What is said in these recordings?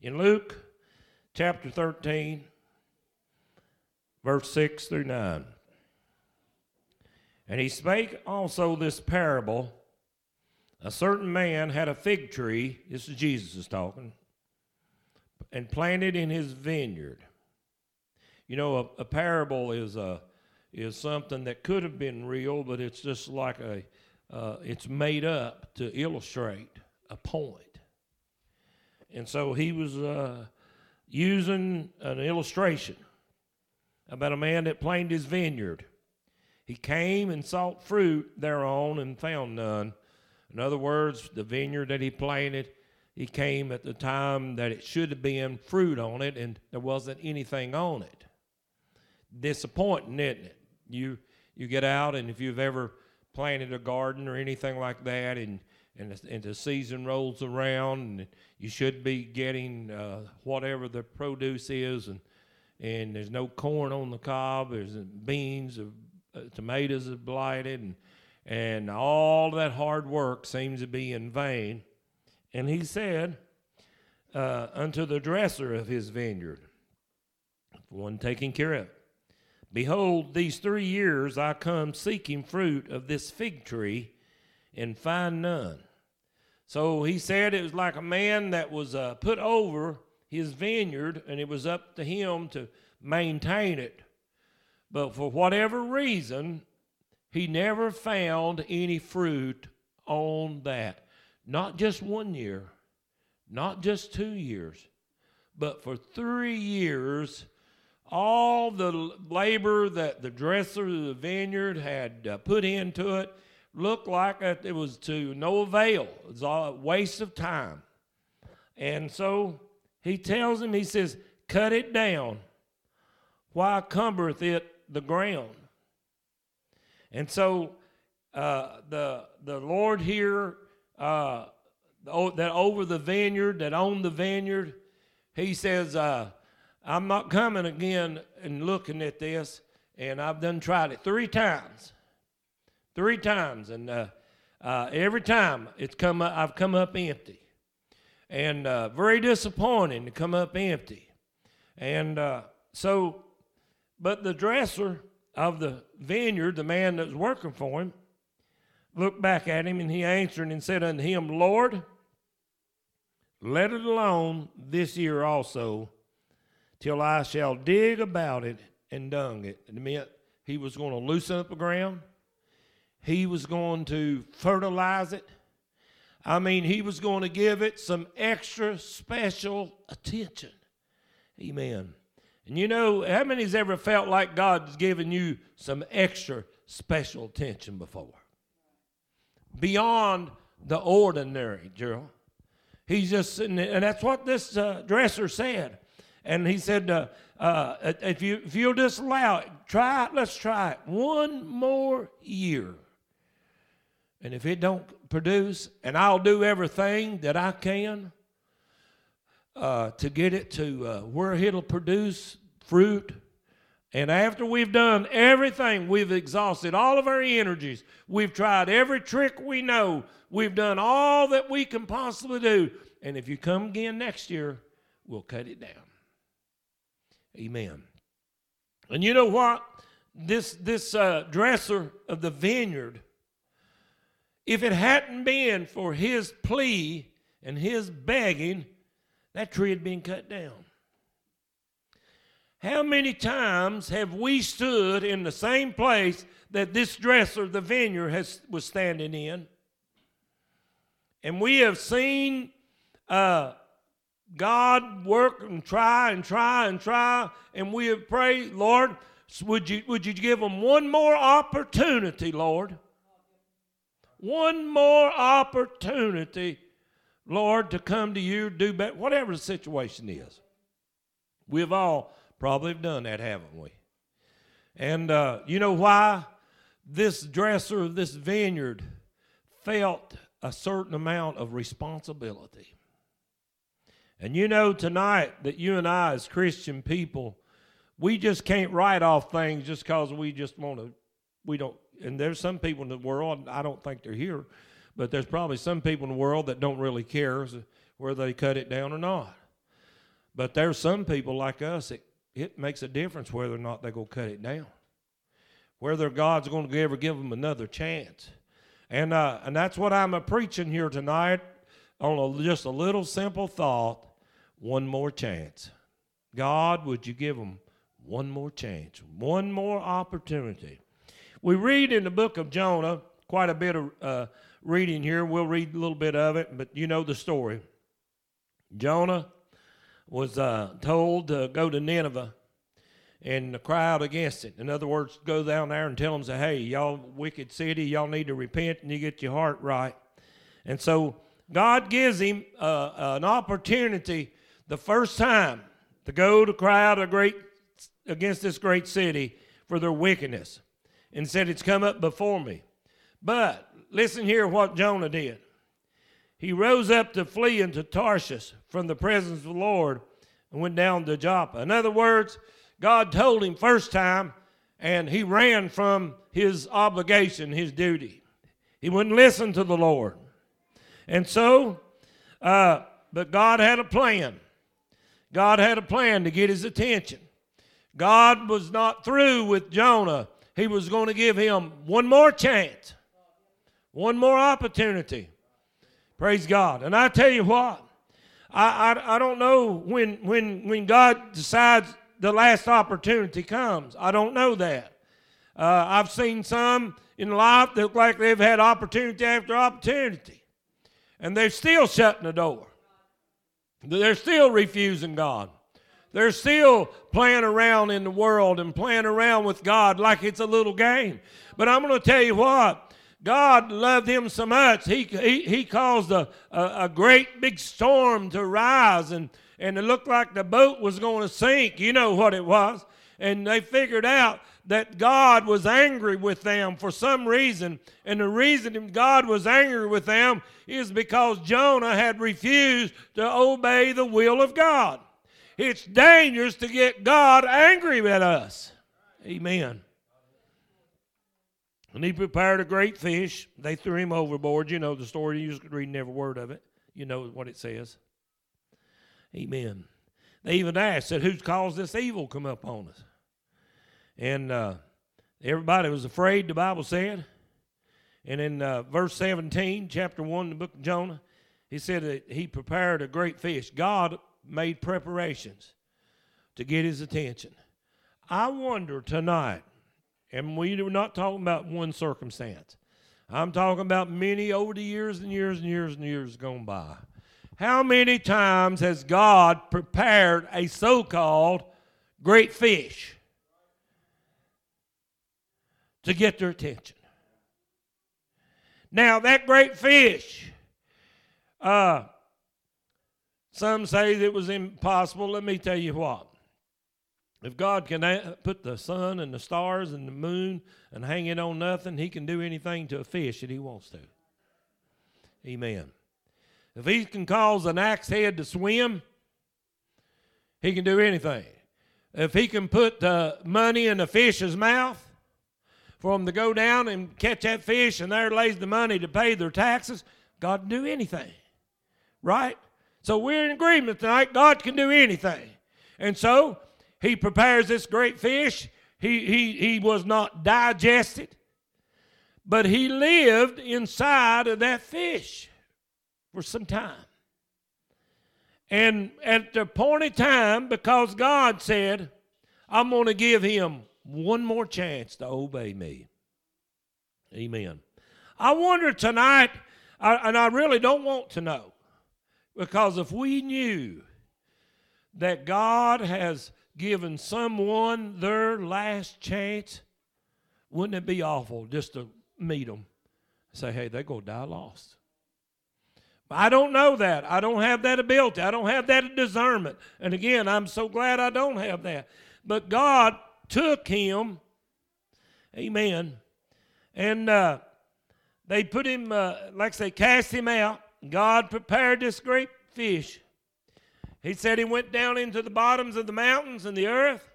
In Luke chapter 13, verse 6 through 9. And he spake also this parable A certain man had a fig tree, this is Jesus is talking, and planted in his vineyard. You know, a, a parable is a is something that could have been real, but it's just like a uh, it's made up to illustrate a point. And so he was uh, using an illustration about a man that planted his vineyard. He came and sought fruit thereon and found none. In other words, the vineyard that he planted, he came at the time that it should have been fruit on it, and there wasn't anything on it. Disappointing, isn't it? You you get out, and if you've ever planted a garden or anything like that, and and the, and the season rolls around, and you should be getting uh, whatever the produce is, and and there's no corn on the cob, there's beans, uh, tomatoes are blighted, and and all that hard work seems to be in vain. And he said uh, unto the dresser of his vineyard, one taking care of it, Behold, these three years I come seeking fruit of this fig tree and find none. So he said it was like a man that was uh, put over his vineyard and it was up to him to maintain it. But for whatever reason, he never found any fruit on that. Not just one year, not just two years, but for three years all the labor that the dresser of the vineyard had uh, put into it looked like it was to no avail. It's all a waste of time. And so he tells him, he says, cut it down. Why cumbereth it the ground? And so uh, the, the Lord here, uh, that over the vineyard, that owned the vineyard, he says, uh, I'm not coming again and looking at this, and I've done tried it three times, three times, and uh, uh, every time it's come up, I've come up empty, and uh, very disappointing to come up empty, and uh, so, but the dresser of the vineyard, the man that was working for him, looked back at him, and he answered and said unto him, Lord, let it alone this year also till I shall dig about it and dung it. It meant he was going to loosen up the ground. He was going to fertilize it. I mean, he was going to give it some extra special attention. Amen. And you know, how many's ever felt like God's given you some extra special attention before? Beyond the ordinary, Gerald. He's just sitting there, and that's what this uh, dresser said. And he said, uh, uh, if, you, if you'll just allow it, try it, let's try it one more year. And if it don't produce, and I'll do everything that I can uh, to get it to uh, where it'll produce fruit. And after we've done everything, we've exhausted all of our energies, we've tried every trick we know, we've done all that we can possibly do. And if you come again next year, we'll cut it down. Amen. And you know what? This, this uh, dresser of the vineyard, if it hadn't been for his plea and his begging, that tree had been cut down. How many times have we stood in the same place that this dresser the vineyard has, was standing in? And we have seen uh, God work and try and try and try, and we have prayed, Lord, would you, would you give them one more opportunity, Lord? One more opportunity, Lord, to come to you, do better, whatever the situation is. We've all probably done that, haven't we? And uh, you know why? This dresser of this vineyard felt a certain amount of responsibility. And you know tonight that you and I, as Christian people, we just can't write off things just because we just want to, we don't, and there's some people in the world, I don't think they're here, but there's probably some people in the world that don't really care whether they cut it down or not. But there's some people like us, it, it makes a difference whether or not going to cut it down, whether God's going to ever give them another chance. And, uh, and that's what I'm preaching here tonight on a, just a little simple thought one more chance. God, would you give them one more chance, one more opportunity? We read in the book of Jonah quite a bit of uh, reading here. We'll read a little bit of it, but you know the story. Jonah was uh, told to go to Nineveh and the crowd against it. In other words, go down there and tell them, say, hey, y'all wicked city, y'all need to repent and you get your heart right. And so God gives him uh, an opportunity the first time to go to cry out a great, against this great city for their wickedness and said, It's come up before me. But listen here what Jonah did. He rose up to flee into Tarshish from the presence of the Lord and went down to Joppa. In other words, God told him first time, and he ran from his obligation, his duty. He wouldn't listen to the Lord. And so, uh, but God had a plan. God had a plan to get his attention. God was not through with Jonah. He was going to give him one more chance, one more opportunity. Praise God. And I tell you what, I, I, I don't know when, when, when God decides the last opportunity comes. I don't know that. Uh, I've seen some in life that look like they've had opportunity after opportunity, and they're still shutting the door. They're still refusing God. They're still playing around in the world and playing around with God like it's a little game. But I'm going to tell you what. God loved him so much, he, he, he caused a, a, a great big storm to rise, and, and it looked like the boat was going to sink. You know what it was. And they figured out that God was angry with them for some reason. And the reason God was angry with them is because Jonah had refused to obey the will of God. It's dangerous to get God angry with us. Amen. And he prepared a great fish. They threw him overboard. You know the story. You just reading every word of it. You know what it says. Amen. They even asked, said, Who's caused this evil come up on us? And uh, everybody was afraid, the Bible said. And in uh, verse 17, chapter 1, the book of Jonah, he said that he prepared a great fish. God made preparations to get his attention. I wonder tonight, and we are not talking about one circumstance. I'm talking about many over the years and years and years and years gone by. How many times has God prepared a so called great fish? to get their attention. Now, that great fish, uh, some say it was impossible. Let me tell you what. If God can put the sun and the stars and the moon and hang it on nothing, He can do anything to a fish that He wants to. Amen. If He can cause an axe head to swim, He can do anything. If He can put the money in a fish's mouth, for them to go down and catch that fish and there lays the money to pay their taxes. God can do anything. Right? So we're in agreement tonight. God can do anything. And so he prepares this great fish. He, he, he was not digested, but he lived inside of that fish for some time. And at the appointed time, because God said, I'm going to give him one more chance to obey me. Amen. I wonder tonight, and I really don't want to know, because if we knew that God has given someone their last chance, wouldn't it be awful just to meet them? Say, hey, they're going to die lost. I don't know that. I don't have that ability. I don't have that discernment. And again, I'm so glad I don't have that. But God took him, amen, and uh, they put him, uh, like they cast him out. God prepared this great fish. He said he went down into the bottoms of the mountains and the earth.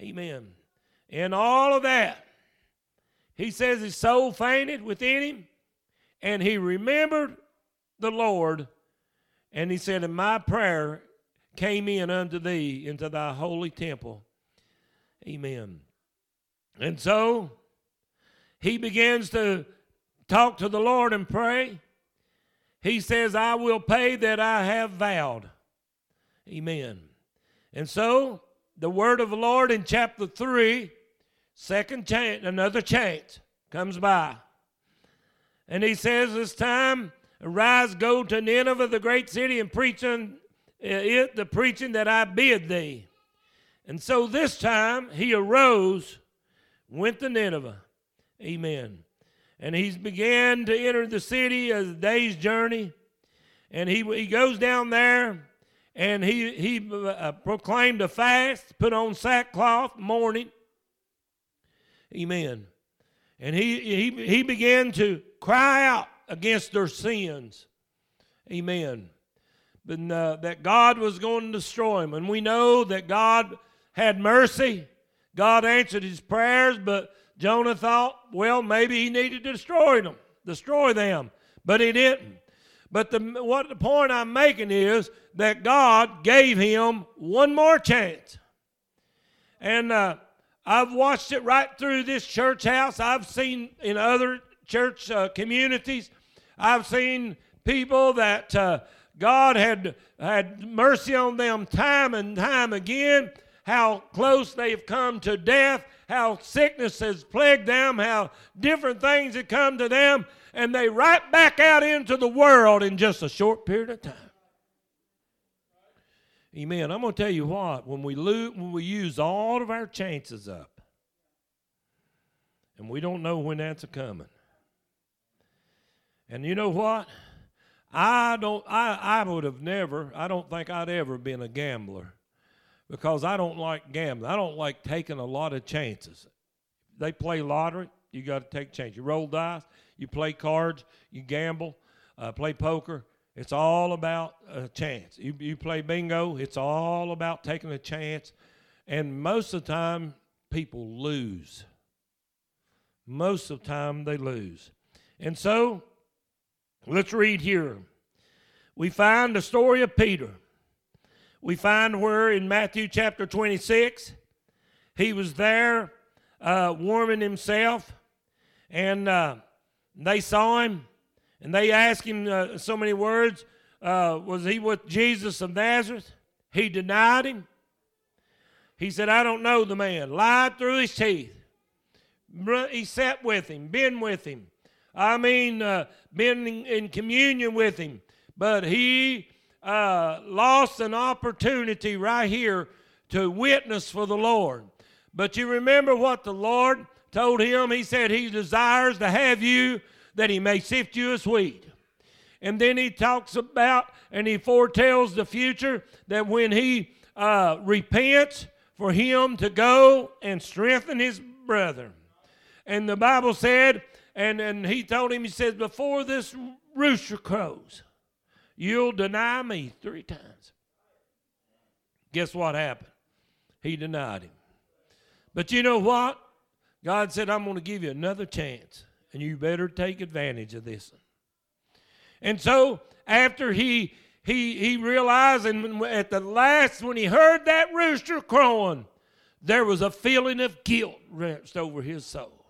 Amen. And all of that, he says his soul fainted within him, and he remembered the Lord, and he said, And my prayer came in unto thee into thy holy temple. Amen. And so he begins to talk to the Lord and pray. He says, I will pay that I have vowed. Amen. And so the word of the Lord in chapter 3, second chance, another chance comes by. And he says, This time, arise, go to Nineveh, the great city, and preach on uh, it the preaching that I bid thee. And so this time he arose, went to Nineveh. Amen. And he began to enter the city a day's journey. And he, he goes down there and he, he uh, proclaimed a fast, put on sackcloth, mourning. Amen. And he, he, he began to cry out against their sins. Amen. But uh, that God was going to destroy them. And we know that God had mercy. God answered his prayers, but Jonah thought, well, maybe he needed to destroy them, destroy them, but he didn't. But the what the point I'm making is that God gave him one more chance. And uh, I've watched it right through this church house. I've seen in other church uh, communities. I've seen people that uh, God had had mercy on them time and time again how close they've come to death, how sickness has plagued them, how different things have come to them, and they right back out into the world in just a short period of time. Amen. I'm going to tell you what, when we lose, when we use all of our chances up, and we don't know when that's a coming. And you know what? I don't I, I would have never, I don't think I'd ever been a gambler because I don't like gambling. I don't like taking a lot of chances. They play lottery, you got to take chances. You roll dice, you play cards, you gamble, uh, play poker. It's all about a chance. You, you play bingo, it's all about taking a chance. And most of the time, people lose. Most of the time, they lose. And so, let's read here. We find the story of Peter we find where in Matthew chapter 26, he was there uh, warming himself, and uh, they saw him, and they asked him uh, so many words uh, Was he with Jesus of Nazareth? He denied him. He said, I don't know the man. Lied through his teeth. He sat with him, been with him. I mean, uh, been in, in communion with him. But he uh, lost an opportunity right here to witness for the Lord. But you remember what the Lord told him? He said he desires to have you that he may sift you as wheat. And then he talks about and he foretells the future that when he uh, repents, for him to go and strengthen his brother. And the Bible said, and, and he told him, he says, before this rooster crows, You'll deny me three times. Guess what happened? He denied him. But you know what? God said, I'm going to give you another chance, and you better take advantage of this. And so, after he he he realized, and at the last, when he heard that rooster crowing, there was a feeling of guilt rest over his soul.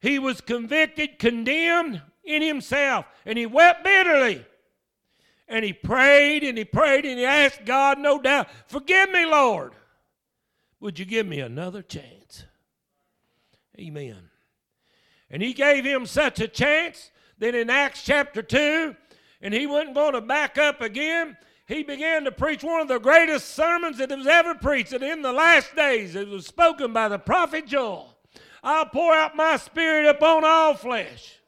He was convicted, condemned, in himself and he wept bitterly. And he prayed and he prayed and he asked God, no doubt, Forgive me, Lord. Would you give me another chance? Amen. And he gave him such a chance that in Acts chapter 2, and he wasn't going to back up again, he began to preach one of the greatest sermons that was ever preached. And in the last days, it was spoken by the prophet Joel. I'll pour out my spirit upon all flesh.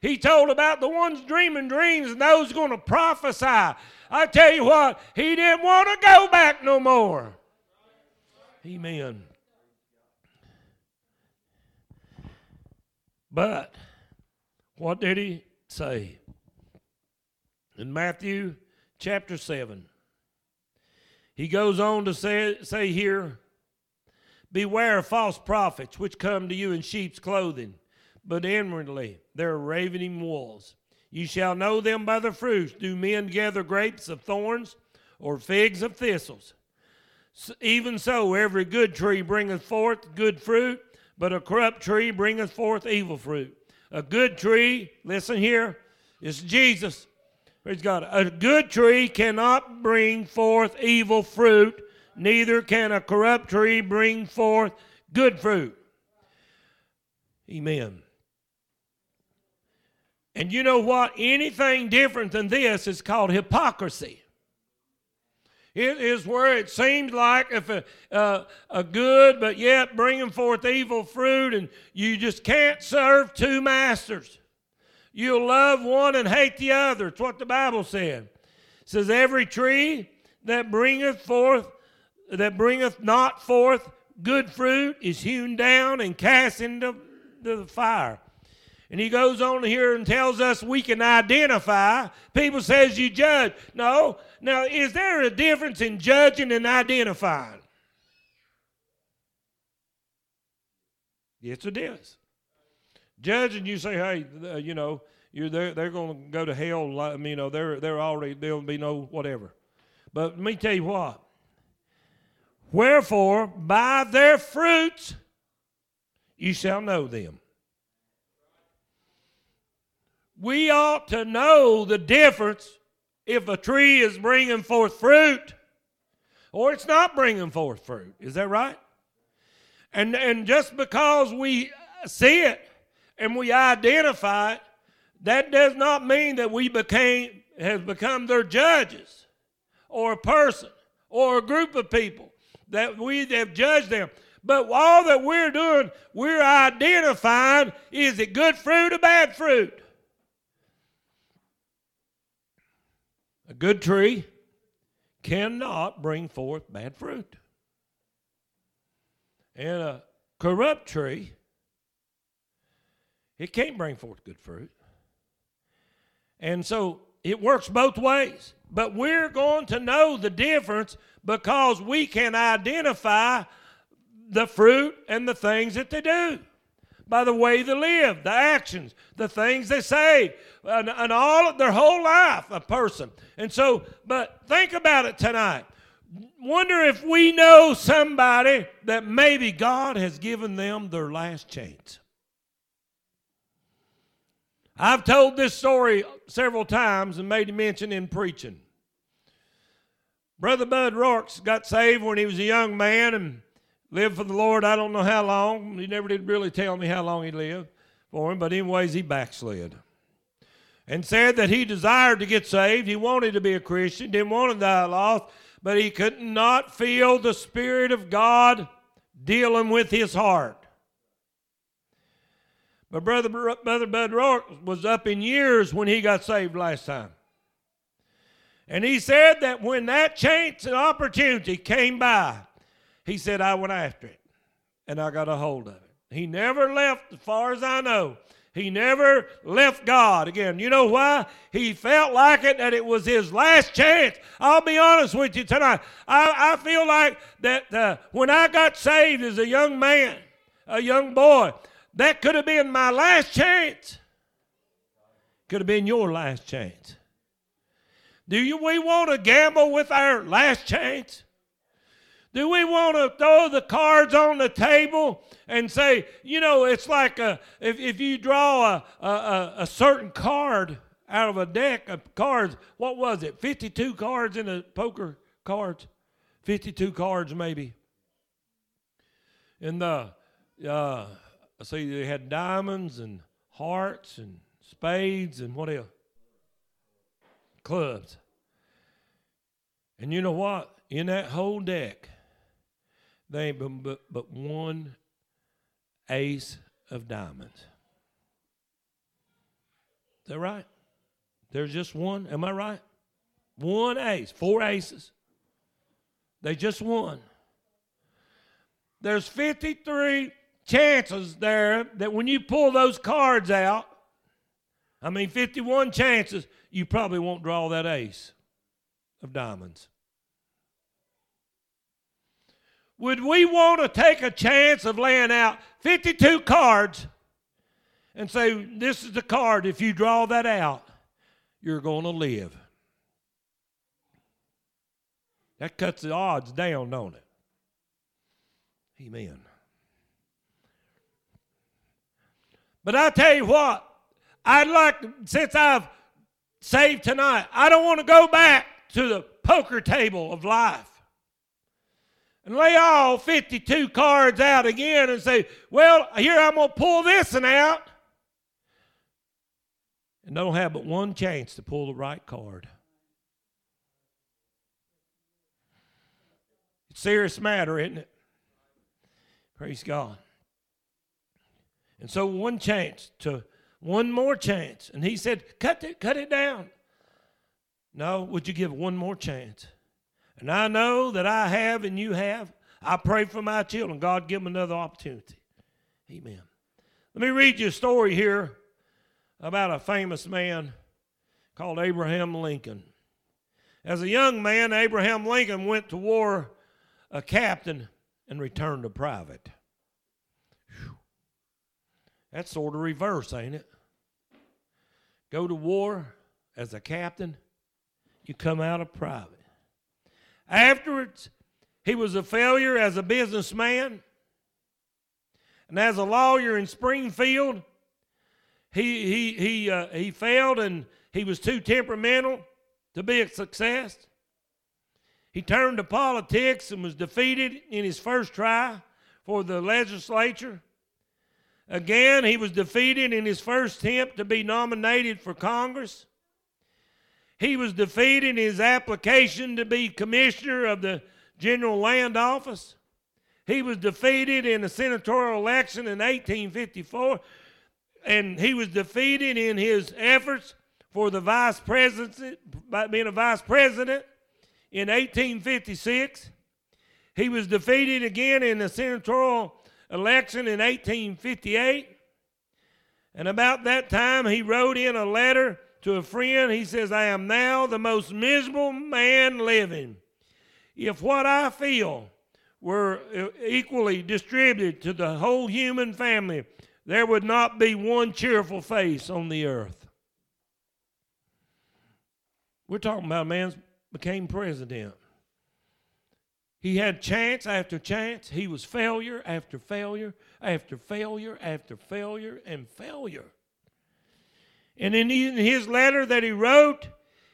He told about the ones dreaming dreams and those going to prophesy. I tell you what, he didn't want to go back no more. Amen. But what did he say? In Matthew chapter 7, he goes on to say, say here, Beware of false prophets which come to you in sheep's clothing but inwardly they're ravening wolves. You shall know them by the fruits. Do men gather grapes of thorns, or figs of thistles. Even so, every good tree bringeth forth good fruit, but a corrupt tree bringeth forth evil fruit. A good tree, listen here, is Jesus. Praise God. A good tree cannot bring forth evil fruit, neither can a corrupt tree bring forth good fruit. Amen. And you know what? Anything different than this is called hypocrisy. It is where it seems like if a, uh, a good but yet bringing forth evil fruit, and you just can't serve two masters. You'll love one and hate the other. It's what the Bible said. It says, Every tree that bringeth forth, that bringeth not forth good fruit is hewn down and cast into the fire. And he goes on here and tells us we can identify. People says you judge. No. Now, is there a difference in judging and identifying? Yes, it is. Judging, you say, hey, uh, you know, you're there, they're going to go to hell. You know, they're, they're already, there'll be no whatever. But let me tell you what. Wherefore, by their fruits you shall know them. We ought to know the difference if a tree is bringing forth fruit or it's not bringing forth fruit. Is that right? And, and just because we see it and we identify it, that does not mean that we became have become their judges or a person or a group of people that we have judged them. But all that we're doing, we're identifying is it good fruit or bad fruit? Good tree cannot bring forth bad fruit. And a corrupt tree, it can't bring forth good fruit. And so it works both ways. But we're going to know the difference because we can identify the fruit and the things that they do by the way they live, the actions, the things they say, and, and all their whole life, a person. And so, but think about it tonight. Wonder if we know somebody that maybe God has given them their last chance. I've told this story several times and made mention in preaching. Brother Bud Rorks got saved when he was a young man and lived for the Lord I don't know how long. He never did really tell me how long he lived for him, but anyways, he backslid. And said that he desired to get saved. He wanted to be a Christian, didn't want to die lost, but he could not feel the Spirit of God dealing with his heart. But Brother, Brother Bud Rourke was up in years when he got saved last time. And he said that when that chance and opportunity came by, he said, I went after it and I got a hold of it. He never left, as far as I know. He never left God again. You know why? He felt like it, that it was his last chance. I'll be honest with you tonight. I, I feel like that uh, when I got saved as a young man, a young boy, that could have been my last chance. Could have been your last chance. Do you, we want to gamble with our last chance? Do we want to throw the cards on the table and say, you know, it's like a, if, if you draw a, a, a certain card out of a deck of cards, what was it? 52 cards in a poker cards? 52 cards maybe. And the, uh, see, they had diamonds and hearts and spades and what else? Clubs. And you know what? In that whole deck, they ain't but, but, but one ace of diamonds. Is that right? There's just one. Am I right? One ace, four aces. They just won. There's 53 chances there that when you pull those cards out, I mean, 51 chances, you probably won't draw that ace of diamonds. Would we want to take a chance of laying out 52 cards and say, This is the card, if you draw that out, you're going to live? That cuts the odds down, don't it? Amen. But I tell you what, I'd like, since I've saved tonight, I don't want to go back to the poker table of life and lay all 52 cards out again and say, well, here I'm going to pull this one out. And don't have but one chance to pull the right card. It's serious matter, isn't it? Praise God. And so one chance to one more chance. And he said, cut it, cut it down. No, would you give one more chance? And I know that I have and you have. I pray for my children. God give them another opportunity. Amen. Let me read you a story here about a famous man called Abraham Lincoln. As a young man, Abraham Lincoln went to war a captain and returned a private. Whew. That's sort of reverse, ain't it? Go to war as a captain, you come out a private. Afterwards, he was a failure as a businessman. And as a lawyer in Springfield, he, he, he, uh, he failed and he was too temperamental to be a success. He turned to politics and was defeated in his first try for the legislature. Again, he was defeated in his first attempt to be nominated for Congress. He was defeated in his application to be commissioner of the General Land Office. He was defeated in the senatorial election in 1854, and he was defeated in his efforts for the vice presidency, being a vice president in 1856. He was defeated again in the senatorial election in 1858. And about that time, he wrote in a letter to a friend. He says, I am now the most miserable man living. If what I feel were equally distributed to the whole human family, there would not be one cheerful face on the earth. We're talking about a man became president. He had chance after chance. He was failure after failure after failure after failure and failure. And in his letter that he wrote,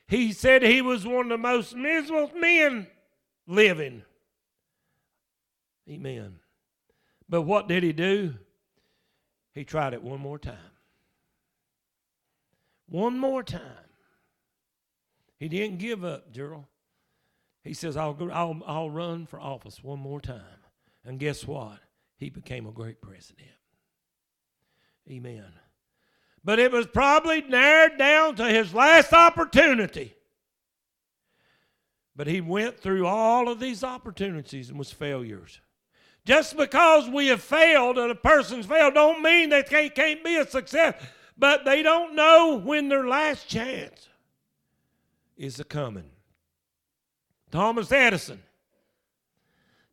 he said he was one of the most miserable men living. Amen. But what did he do? He tried it one more time. One more time. He didn't give up, Gerald. He says, I'll, go, I'll, I'll run for office one more time. And guess what? He became a great president. Amen but it was probably narrowed down to his last opportunity. But he went through all of these opportunities and was failures. Just because we have failed and a person's failed don't mean they can't, can't be a success, but they don't know when their last chance is a coming. Thomas Edison,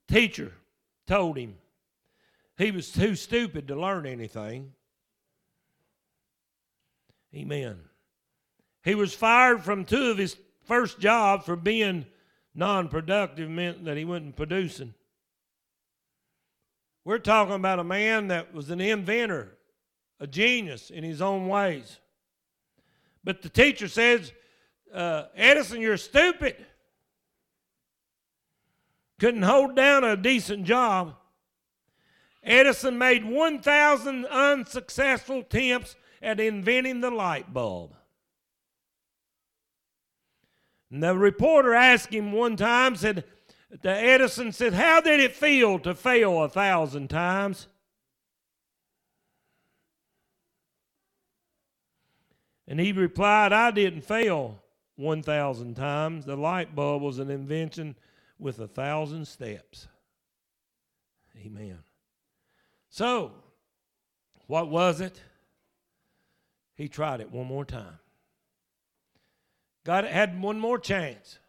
teacher, told him he was too stupid to learn anything. Amen. He was fired from two of his first jobs for being non productive, meant that he wasn't producing. We're talking about a man that was an inventor, a genius in his own ways. But the teacher says, uh, Edison, you're stupid. Couldn't hold down a decent job. Edison made 1,000 unsuccessful attempts at inventing the light bulb. And the reporter asked him one time, said, Edison said, How did it feel to fail a thousand times? And he replied, I didn't fail 1,000 times. The light bulb was an invention with a thousand steps. Amen. So, what was it? He tried it one more time. God had one more chance.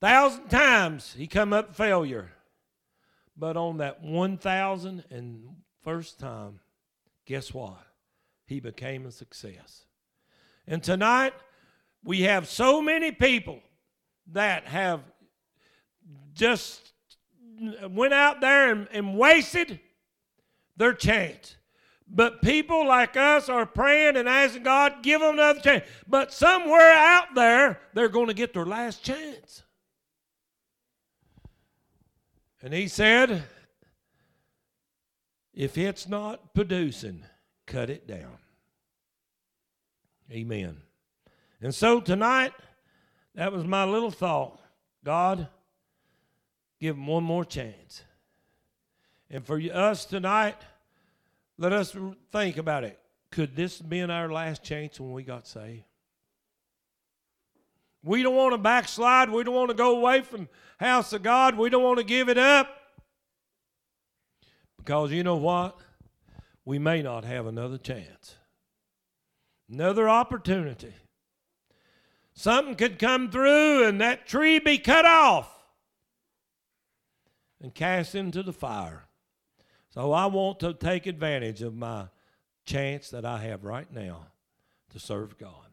Thousand times he come up failure. But on that one thousand and first time, guess what? He became a success. And tonight, we have so many people that have just went out there and, and wasted their chance. But people like us are praying and asking God, give them another chance. But somewhere out there, they're going to get their last chance. And he said, if it's not producing, cut it down. Amen. And so tonight, that was my little thought. God, give them one more chance. And for us tonight, let us think about it. Could this have been our last chance when we got saved? We don't want to backslide. We don't want to go away from house of God. We don't want to give it up. Because you know what? We may not have another chance. Another opportunity. Something could come through and that tree be cut off and cast into the fire. So I want to take advantage of my chance that I have right now to serve God.